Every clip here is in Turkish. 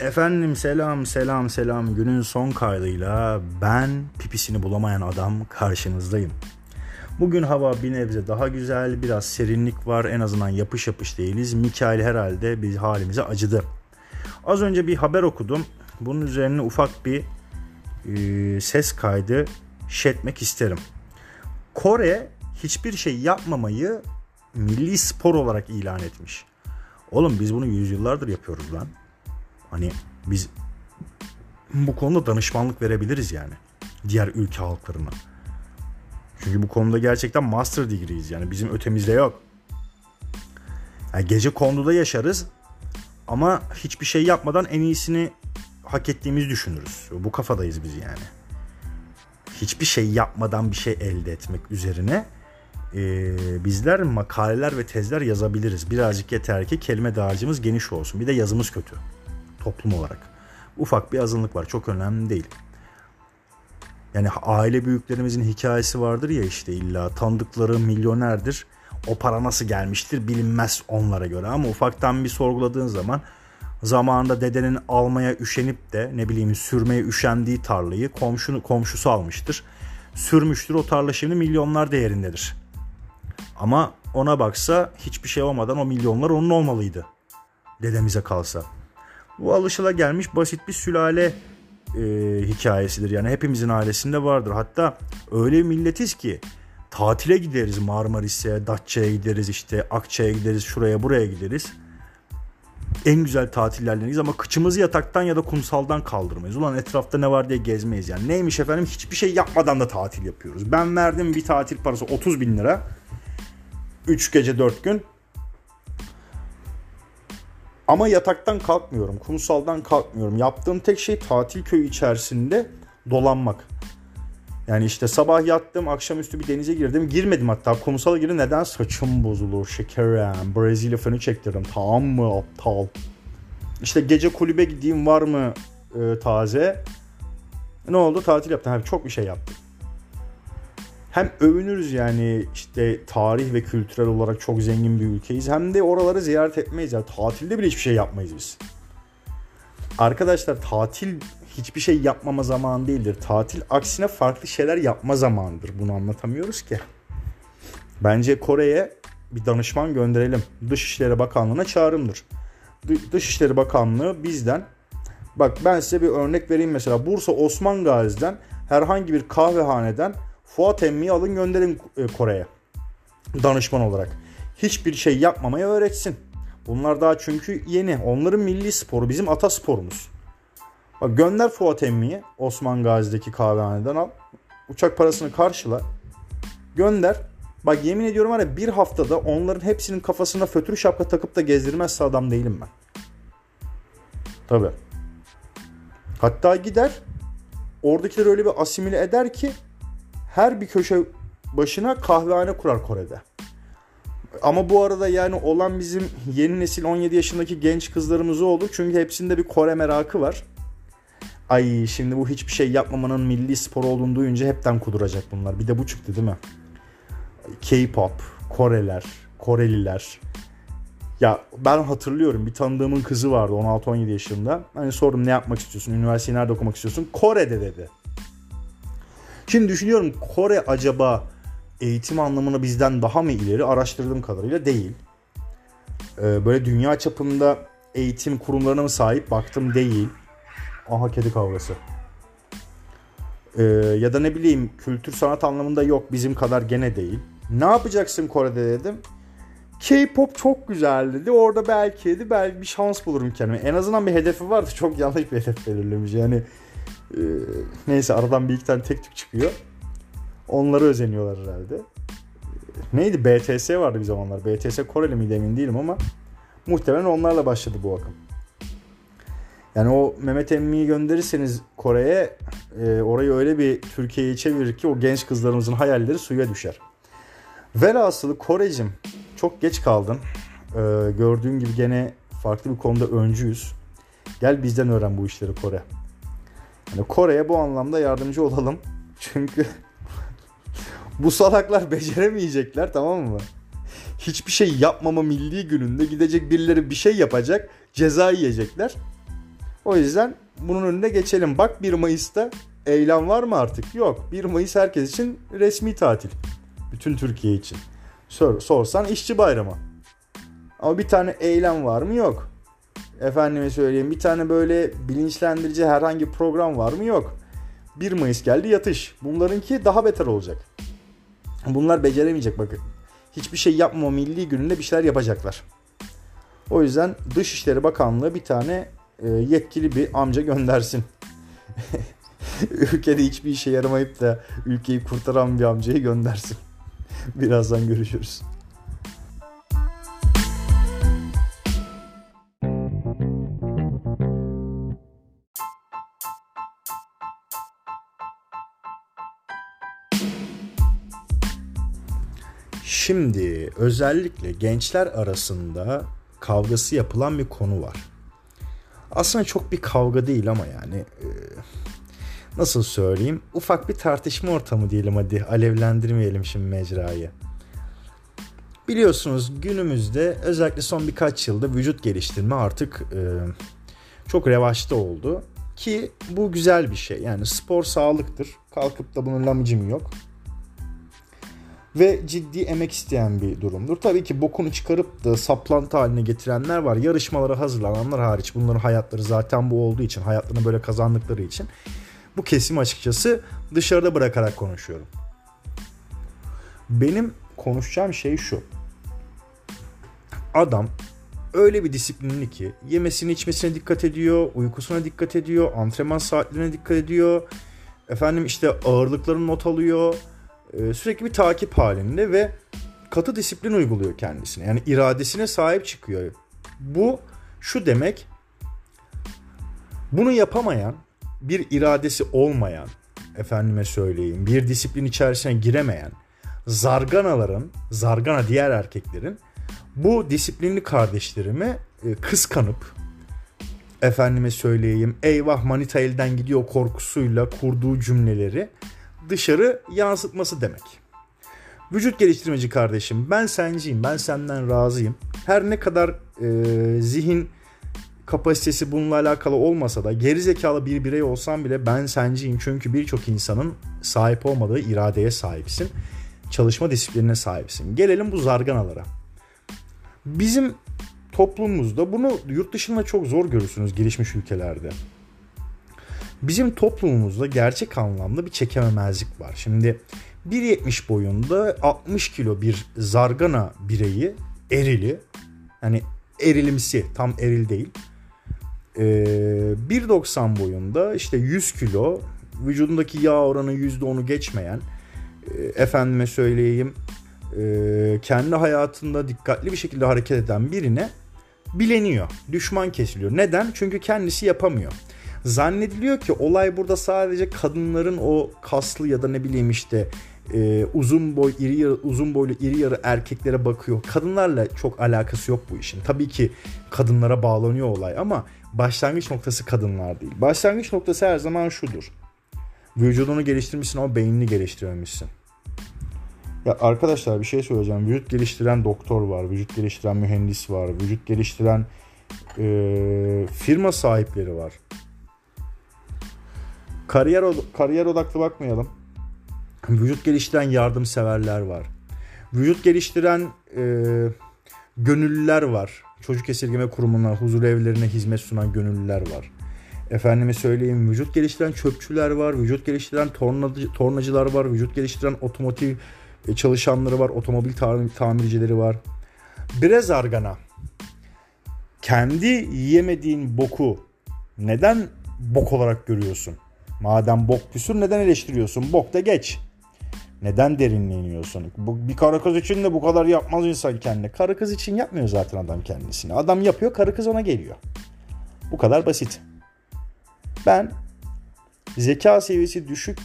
Efendim selam selam selam günün son kaydıyla ben pipisini bulamayan adam karşınızdayım. Bugün hava bir nebze daha güzel biraz serinlik var en azından yapış yapış değiliz. Mikail herhalde bir halimize acıdı. Az önce bir haber okudum. Bunun üzerine ufak bir e, ses kaydı şetmek isterim. Kore hiçbir şey yapmamayı milli spor olarak ilan etmiş. Oğlum biz bunu yüzyıllardır yapıyoruz lan. Hani biz bu konuda danışmanlık verebiliriz yani. Diğer ülke halklarına. Çünkü bu konuda gerçekten master degree'yiz yani bizim ötemizde yok. Yani gece konduda yaşarız ama hiçbir şey yapmadan en iyisini hak ettiğimizi düşünürüz. Bu kafadayız biz yani. Hiçbir şey yapmadan bir şey elde etmek üzerine e, bizler makaleler ve tezler yazabiliriz. Birazcık yeter ki kelime dağarcığımız geniş olsun. Bir de yazımız kötü toplum olarak. Ufak bir azınlık var. Çok önemli değil. Yani aile büyüklerimizin hikayesi vardır ya işte illa tanıdıkları milyonerdir. O para nasıl gelmiştir bilinmez onlara göre ama ufaktan bir sorguladığın zaman zamanında dedenin almaya üşenip de ne bileyim sürmeye üşendiği tarlayı komşunu, komşusu almıştır. Sürmüştür o tarla şimdi milyonlar değerindedir. Ama ona baksa hiçbir şey olmadan o milyonlar onun olmalıydı. Dedemize kalsa. Bu alışıla gelmiş basit bir sülale e, hikayesidir. Yani hepimizin ailesinde vardır. Hatta öyle bir milletiz ki tatile gideriz Marmaris'e, Datça'ya gideriz işte Akça'ya gideriz, şuraya buraya gideriz. En güzel tatillerdeyiz ama kıçımızı yataktan ya da kumsaldan kaldırmayız. Ulan etrafta ne var diye gezmeyiz yani. Neymiş efendim hiçbir şey yapmadan da tatil yapıyoruz. Ben verdim bir tatil parası 30 bin lira. 3 gece 4 gün. Ama yataktan kalkmıyorum. Kumsaldan kalkmıyorum. Yaptığım tek şey tatil köyü içerisinde dolanmak. Yani işte sabah yattım, akşamüstü bir denize girdim. Girmedim hatta kumsala girdim. Neden? Saçım bozulur, şekerim. Brezilya fönü çektirdim. Tamam mı aptal? İşte gece kulübe gideyim var mı e, taze? Ne oldu? Tatil yaptım. Abi çok bir şey yaptım hem övünürüz yani işte tarih ve kültürel olarak çok zengin bir ülkeyiz. Hem de oraları ziyaret etmeyiz. Yani tatilde bile hiçbir şey yapmayız biz. Arkadaşlar tatil hiçbir şey yapmama zamanı değildir. Tatil aksine farklı şeyler yapma zamanıdır. Bunu anlatamıyoruz ki. Bence Kore'ye bir danışman gönderelim. Dışişleri Bakanlığı'na çağrımdır. Dışişleri Bakanlığı bizden Bak ben size bir örnek vereyim mesela. Bursa Osman Gazi'den herhangi bir kahvehaneden Fuat emmiyi alın gönderin e, Kore'ye. Danışman olarak. Hiçbir şey yapmamayı öğretsin. Bunlar daha çünkü yeni. Onların milli sporu bizim atasporumuz. Bak gönder Fuat emmiyi Osman Gazi'deki kahvehaneden al. Uçak parasını karşıla. Gönder. Bak yemin ediyorum ya bir haftada onların hepsinin kafasına fötür şapka takıp da gezdirmezse adam değilim ben. Tabi. Hatta gider oradakiler öyle bir asimile eder ki her bir köşe başına kahvehane kurar Kore'de. Ama bu arada yani olan bizim yeni nesil 17 yaşındaki genç kızlarımız oldu. Çünkü hepsinde bir Kore merakı var. Ay şimdi bu hiçbir şey yapmamanın milli spor olduğunu duyunca hepten kuduracak bunlar. Bir de bu çıktı değil mi? K-pop, Koreler, Koreliler. Ya ben hatırlıyorum bir tanıdığımın kızı vardı 16-17 yaşında. Hani sordum ne yapmak istiyorsun, üniversiteyi nerede okumak istiyorsun? Kore'de dedi. Şimdi düşünüyorum Kore acaba eğitim anlamında bizden daha mı ileri? Araştırdığım kadarıyla değil. Ee, böyle dünya çapında eğitim kurumlarına mı sahip? Baktım değil. Aha kedi kavgası. Ee, ya da ne bileyim kültür sanat anlamında yok bizim kadar gene değil. Ne yapacaksın Kore'de dedim. K-pop çok güzel dedi. Orada belki dedi belki bir şans bulurum kendime. En azından bir hedefi vardı. Çok yanlış bir hedef belirlemiş. Yani ee, neyse aradan bir iki tane tek tük çıkıyor. Onları özeniyorlar herhalde. Ee, neydi? BTS vardı bir zamanlar. BTS Koreli miydi emin değilim ama muhtemelen onlarla başladı bu akım. Yani o Mehmet Emmi'yi gönderirseniz Kore'ye e, orayı öyle bir Türkiye'ye çevirir ki o genç kızlarımızın hayalleri suya düşer. Velhasılı Kore'cim çok geç kaldın. E, gördüğün gibi gene farklı bir konuda öncüyüz. Gel bizden öğren bu işleri Kore. Yani Kore'ye bu anlamda yardımcı olalım. Çünkü bu salaklar beceremeyecekler tamam mı? Hiçbir şey yapmama milli gününde gidecek birileri bir şey yapacak. Ceza yiyecekler. O yüzden bunun önünde geçelim. Bak 1 Mayıs'ta eylem var mı artık? Yok. 1 Mayıs herkes için resmi tatil. Bütün Türkiye için. Sor, sorsan işçi bayramı. Ama bir tane eylem var mı? Yok. Efendime söyleyeyim bir tane böyle bilinçlendirici herhangi program var mı? Yok. 1 Mayıs geldi yatış. Bunlarınki daha beter olacak. Bunlar beceremeyecek bakın. Hiçbir şey yapmama milli gününde bir şeyler yapacaklar. O yüzden Dışişleri Bakanlığı bir tane e, yetkili bir amca göndersin. Ülkede hiçbir işe yaramayıp da ülkeyi kurtaran bir amcayı göndersin. Birazdan görüşürüz. Şimdi özellikle gençler arasında kavgası yapılan bir konu var. Aslında çok bir kavga değil ama yani e, nasıl söyleyeyim ufak bir tartışma ortamı diyelim hadi alevlendirmeyelim şimdi mecrayı. Biliyorsunuz günümüzde özellikle son birkaç yılda vücut geliştirme artık e, çok revaçta oldu. Ki bu güzel bir şey. Yani spor sağlıktır. Kalkıp da bunun lamıcım yok ve ciddi emek isteyen bir durumdur. Tabii ki bokunu çıkarıp da saplantı haline getirenler var. Yarışmalara hazırlananlar hariç bunların hayatları zaten bu olduğu için, hayatlarını böyle kazandıkları için bu kesim açıkçası dışarıda bırakarak konuşuyorum. Benim konuşacağım şey şu. Adam öyle bir disiplinli ki yemesine içmesine dikkat ediyor, uykusuna dikkat ediyor, antrenman saatlerine dikkat ediyor. Efendim işte ağırlıklarını not alıyor sürekli bir takip halinde ve katı disiplin uyguluyor kendisine. Yani iradesine sahip çıkıyor. Bu şu demek bunu yapamayan bir iradesi olmayan efendime söyleyeyim bir disiplin içerisine giremeyen zarganaların zargana diğer erkeklerin bu disiplinli kardeşlerimi e, kıskanıp efendime söyleyeyim eyvah manita elden gidiyor korkusuyla kurduğu cümleleri dışarı yansıtması demek. Vücut geliştirmeci kardeşim ben senciyim ben senden razıyım. Her ne kadar e, zihin kapasitesi bununla alakalı olmasa da geri zekalı bir birey olsam bile ben senciyim. Çünkü birçok insanın sahip olmadığı iradeye sahipsin. Çalışma disiplinine sahipsin. Gelelim bu zarganalara. Bizim toplumumuzda bunu yurt dışında çok zor görürsünüz gelişmiş ülkelerde. Bizim toplumumuzda gerçek anlamda bir çekememezlik var. Şimdi 1.70 boyunda 60 kilo bir zargana bireyi erili hani erilimsi tam eril değil. Ee, 1.90 boyunda işte 100 kilo vücudundaki yağ oranı %10'u geçmeyen e, efendime söyleyeyim e, kendi hayatında dikkatli bir şekilde hareket eden birine bileniyor. Düşman kesiliyor. Neden? Çünkü kendisi yapamıyor. Zannediliyor ki olay burada sadece kadınların o kaslı ya da ne bileyim işte e, uzun boy iri yarı, uzun boylu iri yarı erkeklere bakıyor. Kadınlarla çok alakası yok bu işin. Tabii ki kadınlara bağlanıyor olay ama başlangıç noktası kadınlar değil. Başlangıç noktası her zaman şudur. Vücudunu geliştirmişsin ama beynini geliştirememişsin. Ya arkadaşlar bir şey söyleyeceğim. Vücut geliştiren doktor var, vücut geliştiren mühendis var, vücut geliştiren e, firma sahipleri var. Kariyer kariyer odaklı bakmayalım. Vücut geliştiren yardımseverler var. Vücut geliştiren e, gönüllüler var. Çocuk esirgeme kurumuna, huzur evlerine hizmet sunan gönüllüler var. Efendime söyleyeyim vücut geliştiren çöpçüler var, vücut geliştiren tornacı, tornacılar var, vücut geliştiren otomotiv e, çalışanları var, otomobil tamircileri var. Biraz argana. Kendi yiyemediğin boku neden bok olarak görüyorsun? Madem bok küsür neden eleştiriyorsun? Bok da geç. Neden derinliğe iniyorsun? Bu, bir karı kız için de bu kadar yapmaz insan kendine. Karı kız için yapmıyor zaten adam kendisini. Adam yapıyor karı kız ona geliyor. Bu kadar basit. Ben zeka seviyesi düşük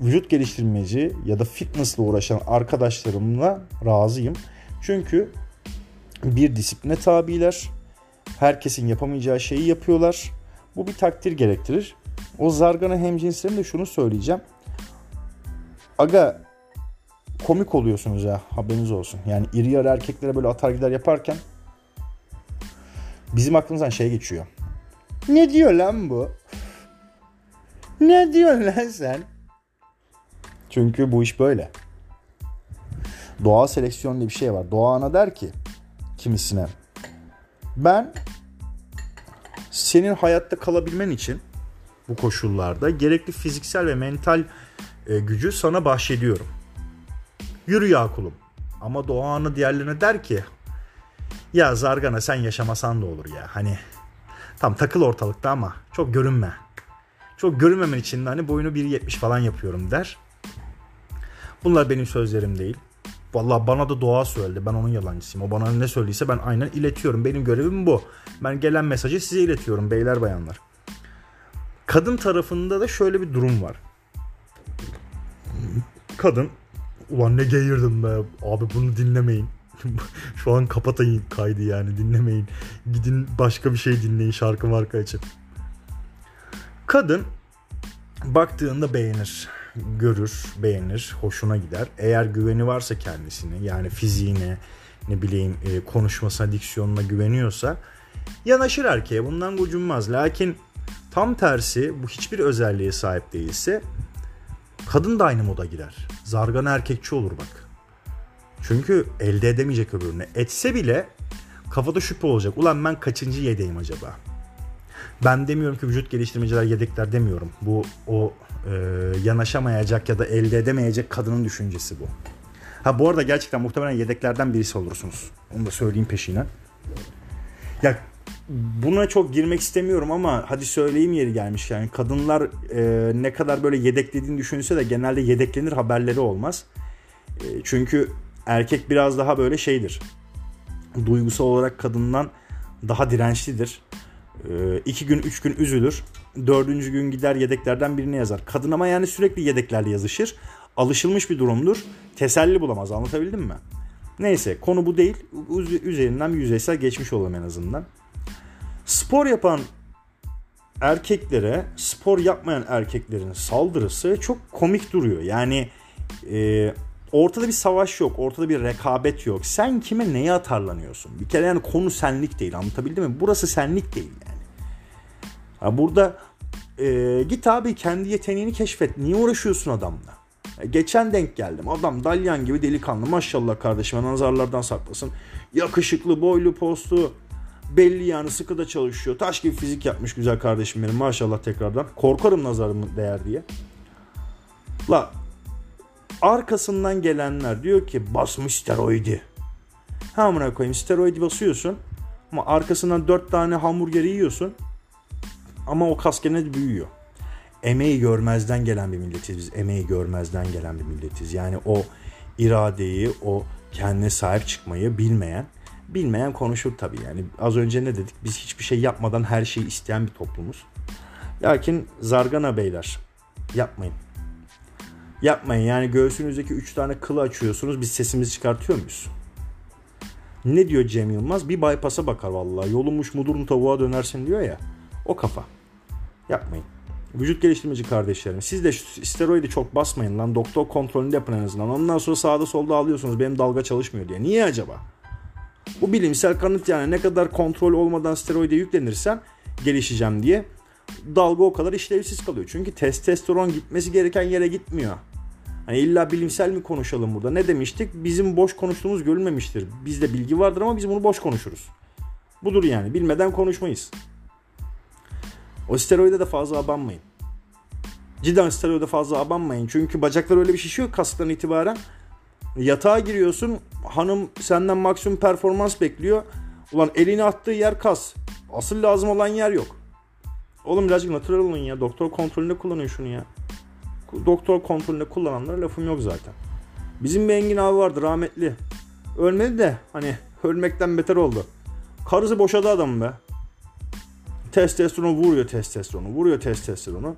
vücut geliştirmeci ya da fitnessle uğraşan arkadaşlarımla razıyım. Çünkü bir disipline tabiler. Herkesin yapamayacağı şeyi yapıyorlar. Bu bir takdir gerektirir. O zargana hemcinslerine de şunu söyleyeceğim. Aga komik oluyorsunuz ya haberiniz olsun. Yani iri yarı erkeklere böyle atar gider yaparken bizim aklımızdan şey geçiyor. Ne diyor lan bu? Ne diyorsun lan sen? Çünkü bu iş böyle. Doğa seleksiyon diye bir şey var. Doğa ana der ki kimisine ben senin hayatta kalabilmen için bu koşullarda gerekli fiziksel ve mental e, gücü sana bahşediyorum. Yürü ya kulum. Ama doğa ana diğerlerine der ki ya Zargana sen yaşamasan da olur ya. Hani tam takıl ortalıkta ama çok görünme. Çok görünmemen için de hani boyunu 1.70 falan yapıyorum der. Bunlar benim sözlerim değil. Vallahi bana da doğa söyledi. Ben onun yalancısıyım. O bana ne söyleyse ben aynen iletiyorum. Benim görevim bu. Ben gelen mesajı size iletiyorum beyler bayanlar. Kadın tarafında da şöyle bir durum var. Kadın ulan ne geğirdim be abi bunu dinlemeyin. Şu an kapatayım kaydı yani dinlemeyin. Gidin başka bir şey dinleyin şarkı marka açıp. Kadın baktığında beğenir görür, beğenir, hoşuna gider. Eğer güveni varsa kendisine yani fiziğine, ne bileyim e, konuşmasına, diksiyonuna güveniyorsa yanaşır erkeğe. Bundan gocunmaz. Lakin tam tersi bu hiçbir özelliğe sahip değilse kadın da aynı moda girer. Zargan erkekçi olur bak. Çünkü elde edemeyecek öbürüne. Etse bile kafada şüphe olacak. Ulan ben kaçıncı yedeyim acaba? Ben demiyorum ki vücut geliştirmeciler yedekler demiyorum. Bu o e, yanaşamayacak ya da elde edemeyecek kadının düşüncesi bu. Ha bu arada gerçekten muhtemelen yedeklerden birisi olursunuz. Onu da söyleyeyim peşine. Ya buna çok girmek istemiyorum ama hadi söyleyeyim yeri gelmiş yani kadınlar e, ne kadar böyle yedeklediğini düşünse de genelde yedeklenir haberleri olmaz. E, çünkü erkek biraz daha böyle şeydir. Duygusal olarak kadından daha dirençlidir. E, iki gün üç gün üzülür dördüncü gün gider yedeklerden birine yazar. Kadın ama yani sürekli yedeklerle yazışır. Alışılmış bir durumdur. Teselli bulamaz. Anlatabildim mi? Neyse konu bu değil. Üzerinden yüzeysel geçmiş olalım en azından. Spor yapan erkeklere spor yapmayan erkeklerin saldırısı çok komik duruyor. Yani e, ortada bir savaş yok. Ortada bir rekabet yok. Sen kime neye atarlanıyorsun? Bir kere yani konu senlik değil. Anlatabildim mi? Burası senlik değil yani. Ha burada e, git abi kendi yeteneğini keşfet. Niye uğraşıyorsun adamla? E, geçen denk geldim. Adam dalyan gibi delikanlı. Maşallah kardeşime nazarlardan saklasın. Yakışıklı, boylu, postu. Belli yani sıkı da çalışıyor. Taş gibi fizik yapmış güzel kardeşim benim maşallah tekrardan. Korkarım nazarım değer diye. La arkasından gelenler diyor ki basmış steroidi. Ha amına koyayım steroidi basıyorsun. Ama arkasından dört tane hamburgeri yiyorsun. Ama o kas gene büyüyor. Emeği görmezden gelen bir milletiz biz. Emeği görmezden gelen bir milletiz. Yani o iradeyi, o kendine sahip çıkmayı bilmeyen, bilmeyen konuşur tabii. Yani az önce ne dedik? Biz hiçbir şey yapmadan her şeyi isteyen bir toplumuz. Lakin zargana beyler yapmayın. Yapmayın yani göğsünüzdeki 3 tane kılı açıyorsunuz biz sesimizi çıkartıyor muyuz? Ne diyor Cem Yılmaz? Bir bypass'a bakar vallahi. Yolunmuş mudurun tavuğa dönersin diyor ya. O kafa. Yapmayın. Vücut geliştirmeci kardeşlerim. Siz de steroidi çok basmayın lan. Doktor kontrolünde yapın en azından. Ondan sonra sağda solda alıyorsunuz benim dalga çalışmıyor diye. Niye acaba? Bu bilimsel kanıt yani ne kadar kontrol olmadan steroide yüklenirsen gelişeceğim diye dalga o kadar işlevsiz kalıyor. Çünkü testosteron gitmesi gereken yere gitmiyor. Hani illa bilimsel mi konuşalım burada? Ne demiştik? Bizim boş konuştuğumuz görülmemiştir. Bizde bilgi vardır ama biz bunu boş konuşuruz. Budur yani. Bilmeden konuşmayız. O steroide de fazla abanmayın. Cidden steroide fazla abanmayın. Çünkü bacaklar öyle bir şişiyor kastan itibaren. Yatağa giriyorsun. Hanım senden maksimum performans bekliyor. Ulan elini attığı yer kas. Asıl lazım olan yer yok. Oğlum birazcık natural olun ya. Doktor kontrolünde kullanın şunu ya. Doktor kontrolünde kullananlara lafım yok zaten. Bizim bir Engin abi vardı rahmetli. Ölmedi de hani ölmekten beter oldu. Karısı boşadı adam be. Testosteronu vuruyor testosteronu. Vuruyor testosteronu.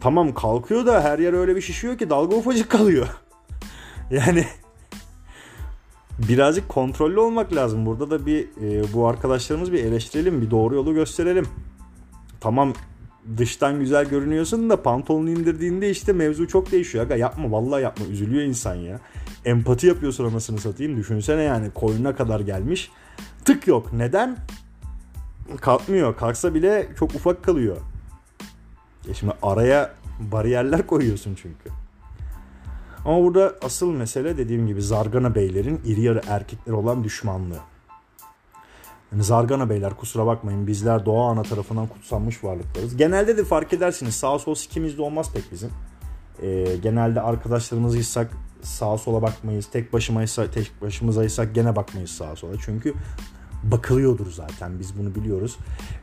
Tamam kalkıyor da her yer öyle bir şişiyor ki dalga ufacık kalıyor. Yani birazcık kontrollü olmak lazım. Burada da bir e, bu arkadaşlarımız bir eleştirelim, bir doğru yolu gösterelim. Tamam dıştan güzel görünüyorsun da pantolonu indirdiğinde işte mevzu çok değişiyor. Aga yapma vallahi yapma üzülüyor insan ya. Empati yapıyorsun anasını satayım. Düşünsene yani koyuna kadar gelmiş. Tık yok. Neden? kalkmıyor. Kalksa bile çok ufak kalıyor. E şimdi araya bariyerler koyuyorsun çünkü. Ama burada asıl mesele dediğim gibi Zargana beylerin iri yarı erkekler olan düşmanlığı. Yani Zargana beyler kusura bakmayın bizler doğa ana tarafından kutsanmış varlıklarız. Genelde de fark edersiniz sağ sol sikimizde olmaz pek bizim. Ee, genelde arkadaşlarımızıysak sağa sola bakmayız. Tek başımaysa tek başımızaysak gene bakmayız sağa sola. Çünkü bakılıyordur zaten biz bunu biliyoruz.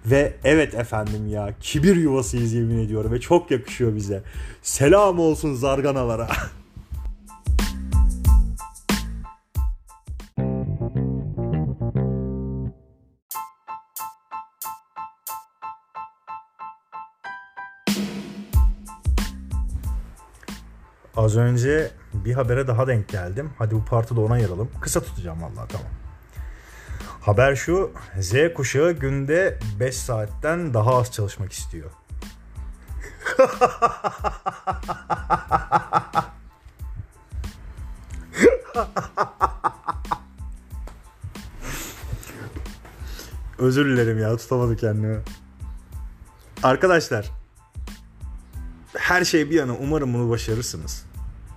Ve evet efendim ya kibir yuvasıyız yemin ediyorum ve çok yakışıyor bize. Selam olsun zarganalara. Az önce bir habere daha denk geldim. Hadi bu partı da ona ayıralım. Kısa tutacağım vallahi tamam. Haber şu. Z kuşağı günde 5 saatten daha az çalışmak istiyor. Özür dilerim ya tutamadı kendimi. Arkadaşlar her şey bir yana umarım bunu başarırsınız.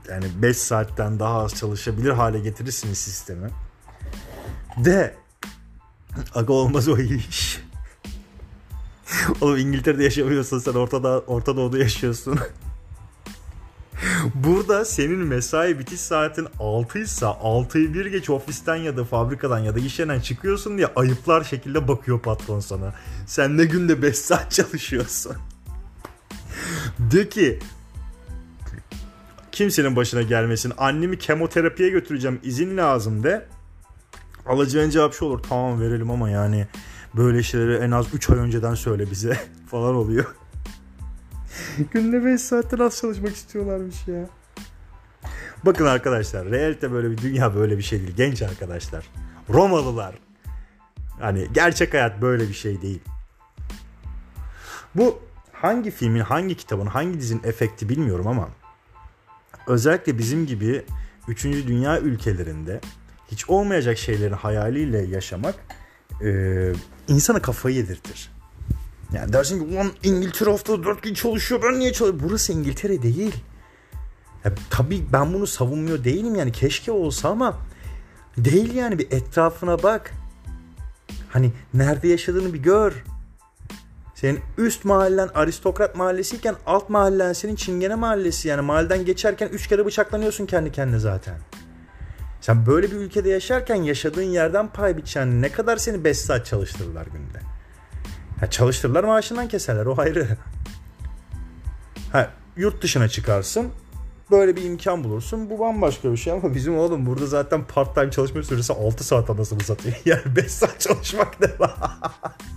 Yani 5 saatten daha az çalışabilir hale getirirsiniz sistemi. De aga olmaz o iş. Oğlum İngiltere'de yaşamıyorsun sen Orta, Orta Doğu'da yaşıyorsun. Burada senin mesai bitiş saatin 6 ise 6'yı bir geç ofisten ya da fabrikadan ya da iş yerinden çıkıyorsun diye ayıplar şekilde bakıyor patron sana. Sen ne günde 5 saat çalışıyorsun. De ki kimsenin başına gelmesin. Annemi kemoterapiye götüreceğim. izin lazım de. Alacağın cevap şu olur. Tamam verelim ama yani böyle şeyleri en az 3 ay önceden söyle bize falan oluyor. Günde 5 saatten az çalışmak istiyorlarmış ya. Bakın arkadaşlar realite böyle bir dünya böyle bir şey değil. Genç arkadaşlar. Romalılar. Hani gerçek hayat böyle bir şey değil. Bu hangi filmin, hangi kitabın, hangi dizinin efekti bilmiyorum ama özellikle bizim gibi 3. dünya ülkelerinde hiç olmayacak şeylerin hayaliyle yaşamak e, insana kafayı yedirtir. Yani dersin ki ulan İngiltere haftada 4 gün çalışıyor ben niye çalışıyorum? Burası İngiltere değil. Ya, tabii ben bunu savunmuyor değilim yani keşke olsa ama değil yani bir etrafına bak. Hani nerede yaşadığını bir gör. Senin üst mahallen aristokrat mahallesiyken alt mahallen senin çingene mahallesi. Yani mahalleden geçerken üç kere bıçaklanıyorsun kendi kendine zaten. Sen böyle bir ülkede yaşarken yaşadığın yerden pay biçen ne kadar seni 5 saat çalıştırırlar günde. Ha, çalıştırırlar maaşından keserler o ayrı. Ha, yurt dışına çıkarsın böyle bir imkan bulursun. Bu bambaşka bir şey ama bizim oğlum burada zaten part time çalışma süresi 6 saat anasını satıyor. Yani 5 saat çalışmak ne var?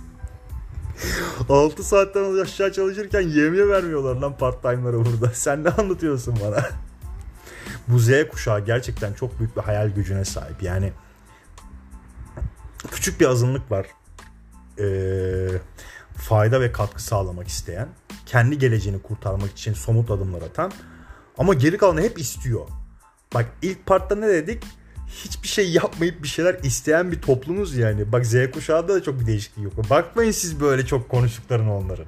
6 saatten aşağı çalışırken yemeğe vermiyorlar lan part time'lara burada. Sen ne anlatıyorsun bana? Bu Z kuşağı gerçekten çok büyük bir hayal gücüne sahip. Yani küçük bir azınlık var. Ee, fayda ve katkı sağlamak isteyen, kendi geleceğini kurtarmak için somut adımlar atan ama geri kalanı hep istiyor. Bak ilk partta ne dedik? Hiçbir şey yapmayıp bir şeyler isteyen bir toplumuz yani. Bak Z kuşağında da çok bir değişiklik yok. Bakmayın siz böyle çok konuştuklarını onların.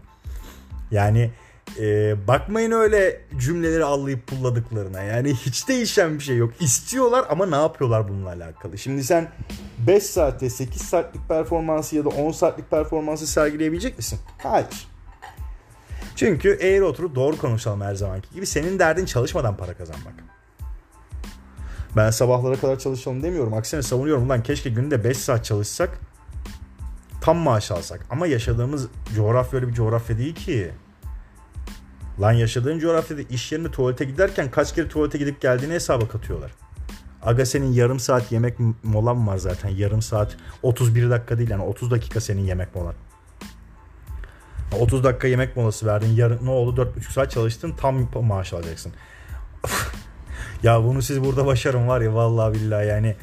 Yani e, bakmayın öyle cümleleri allayıp pulladıklarına. Yani hiç değişen bir şey yok. İstiyorlar ama ne yapıyorlar bununla alakalı? Şimdi sen 5 saatte 8 saatlik performansı ya da 10 saatlik performansı sergileyebilecek misin? Hayır. Çünkü eğer oturup doğru konuşalım her zamanki gibi senin derdin çalışmadan para kazanmak. Ben sabahlara kadar çalışalım demiyorum. Aksine savunuyorum lan keşke günde 5 saat çalışsak tam maaş alsak. Ama yaşadığımız coğrafya öyle bir coğrafya değil ki. Lan yaşadığın coğrafyada iş yerine tuvalete giderken kaç kere tuvalete gidip geldiğini hesaba katıyorlar. Aga senin yarım saat yemek molan var zaten. Yarım saat 31 dakika değil yani 30 dakika senin yemek molan. 30 dakika yemek molası verdin. Yarın ne oldu? 4,5 saat çalıştın. Tam maaş alacaksın. Ya bunu siz burada başarın var ya vallahi billahi yani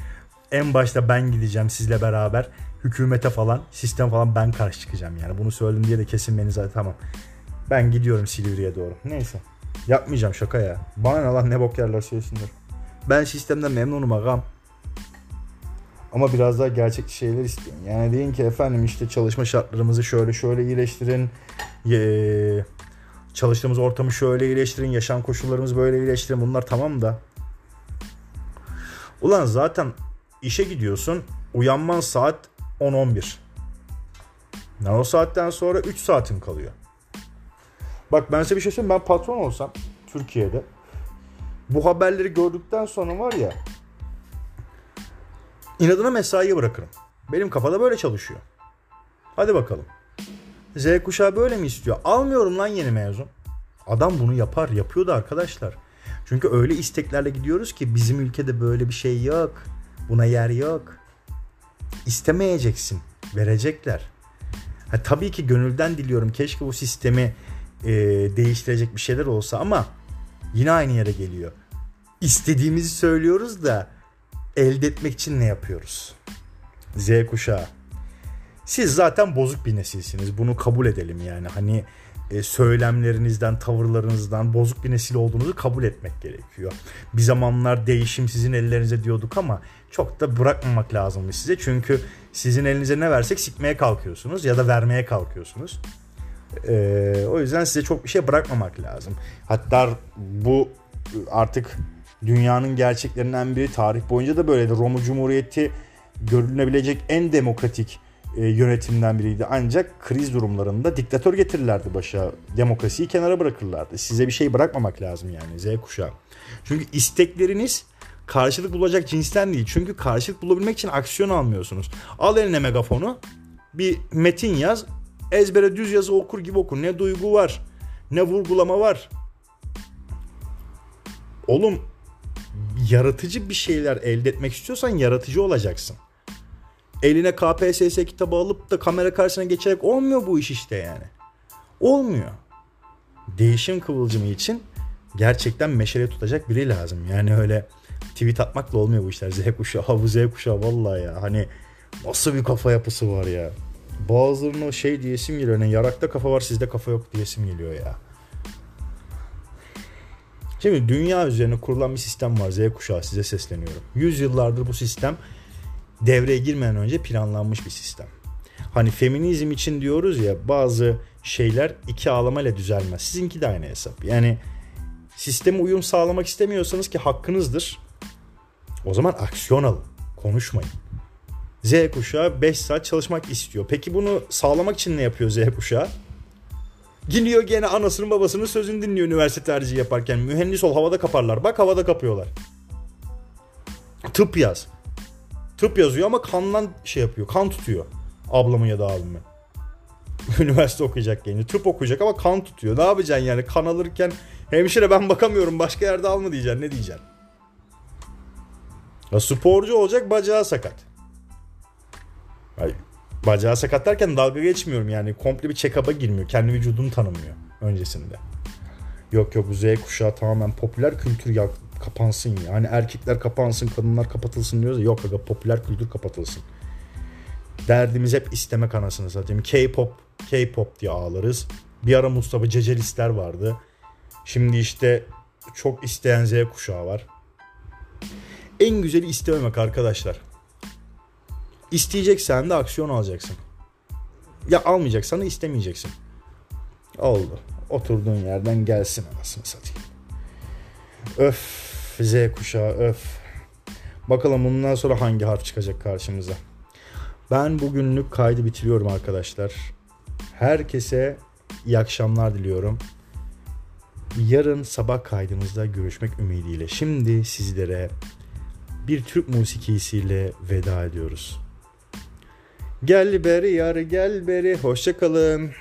en başta ben gideceğim sizle beraber hükümete falan sistem falan ben karşı çıkacağım yani bunu söyledim diye de kesin beni zaten tamam. Ben gidiyorum Silivri'ye doğru. Neyse. Yapmayacağım şaka ya. Bana ne lan ne bok yerler söylesinler. Ben sistemden memnunum agam. Ama biraz daha gerçekçi şeyler istiyorum. Yani deyin ki efendim işte çalışma şartlarımızı şöyle şöyle iyileştirin. Ee, çalıştığımız ortamı şöyle iyileştirin. Yaşam koşullarımızı böyle iyileştirin. Bunlar tamam da. Ulan zaten işe gidiyorsun. Uyanman saat 10-11. Yani o saatten sonra 3 saatin kalıyor. Bak ben size bir şey söyleyeyim. Ben patron olsam Türkiye'de bu haberleri gördükten sonra var ya inadına mesaiye bırakırım. Benim kafada böyle çalışıyor. Hadi bakalım. Z kuşağı böyle mi istiyor? Almıyorum lan yeni mezun. Adam bunu yapar. Yapıyor da arkadaşlar. Çünkü öyle isteklerle gidiyoruz ki bizim ülkede böyle bir şey yok. Buna yer yok. İstemeyeceksin. Verecekler. Ha, tabii ki gönülden diliyorum. Keşke bu sistemi e, değiştirecek bir şeyler olsa ama yine aynı yere geliyor. İstediğimizi söylüyoruz da elde etmek için ne yapıyoruz? Z kuşağı. Siz zaten bozuk bir nesilsiniz. Bunu kabul edelim yani. Hani e, söylemlerinizden, tavırlarınızdan bozuk bir nesil olduğunuzu kabul etmek gerekiyor. Bir zamanlar değişim sizin ellerinize diyorduk ama çok da bırakmamak lazım size. Çünkü sizin elinize ne versek sikmeye kalkıyorsunuz ya da vermeye kalkıyorsunuz. Ee, o yüzden size çok bir şey bırakmamak lazım. Hatta bu artık dünyanın gerçeklerinden biri tarih boyunca da böyleydi. Roma Cumhuriyeti görülebilecek en demokratik e, yönetimden biriydi. Ancak kriz durumlarında diktatör getirirlerdi başa. Demokrasiyi kenara bırakırlardı. Size bir şey bırakmamak lazım yani Z kuşağı. Çünkü istekleriniz karşılık bulacak cinsten değil. Çünkü karşılık bulabilmek için aksiyon almıyorsunuz. Al eline megafonu bir metin yaz. Ezbere düz yazı okur gibi okur. Ne duygu var ne vurgulama var. Oğlum yaratıcı bir şeyler elde etmek istiyorsan yaratıcı olacaksın. Eline KPSS kitabı alıp da kamera karşısına geçerek olmuyor bu iş işte yani. Olmuyor. Değişim kıvılcımı için gerçekten meşale tutacak biri lazım. Yani öyle tweet atmakla olmuyor bu işler. Z kuşağı, bu Z kuşağı vallahi ya. Hani nasıl bir kafa yapısı var ya. Bazılarına şey diyesim geliyor. Yani yarakta kafa var sizde kafa yok diyesim geliyor ya. Şimdi dünya üzerine kurulan bir sistem var Z kuşağı size sesleniyorum. Yüzyıllardır bu sistem devreye girmeden önce planlanmış bir sistem. Hani feminizm için diyoruz ya bazı şeyler iki ağlamayla düzelmez. Sizinki de aynı hesap. Yani sisteme uyum sağlamak istemiyorsanız ki hakkınızdır. O zaman aksiyon alın. Konuşmayın. Z kuşağı 5 saat çalışmak istiyor. Peki bunu sağlamak için ne yapıyor Z kuşağı? Gidiyor gene anasının babasının sözünü dinliyor üniversite tercihi yaparken. Mühendis ol havada kaparlar. Bak havada kapıyorlar. Tıp yaz. Tıp yazıyor ama kandan şey yapıyor. Kan tutuyor. Ablamı ya da abimi. Üniversite okuyacak genci. Tıp okuyacak ama kan tutuyor. Ne yapacaksın yani? Kan alırken hemşire ben bakamıyorum başka yerde al mı diyeceksin. Ne diyeceksin? Ya sporcu olacak bacağı sakat. Bacağı sakat derken dalga geçmiyorum yani. Komple bir check-up'a girmiyor. Kendi vücudunu tanımıyor öncesinde. Yok yok Z kuşağı tamamen popüler kültür kapansın ya. Hani erkekler kapansın, kadınlar kapatılsın diyoruz ya. Yok aga popüler kültür kapatılsın. Derdimiz hep istemek anasını satayım. K-pop, K-pop diye ağlarız. Bir ara Mustafa Cecelistler vardı. Şimdi işte çok isteyen Z kuşağı var. En güzeli istememek arkadaşlar. İsteyeceksen de aksiyon alacaksın. Ya almayacaksan da istemeyeceksin. Oldu. Oturduğun yerden gelsin anasını satayım. Öf Z kuşağı öf. Bakalım bundan sonra hangi harf çıkacak karşımıza. Ben bugünlük kaydı bitiriyorum arkadaşlar. Herkese iyi akşamlar diliyorum. Yarın sabah kaydımızda görüşmek ümidiyle. Şimdi sizlere bir Türk musikisiyle veda ediyoruz. Gel beri yar gel beri hoşça kalın.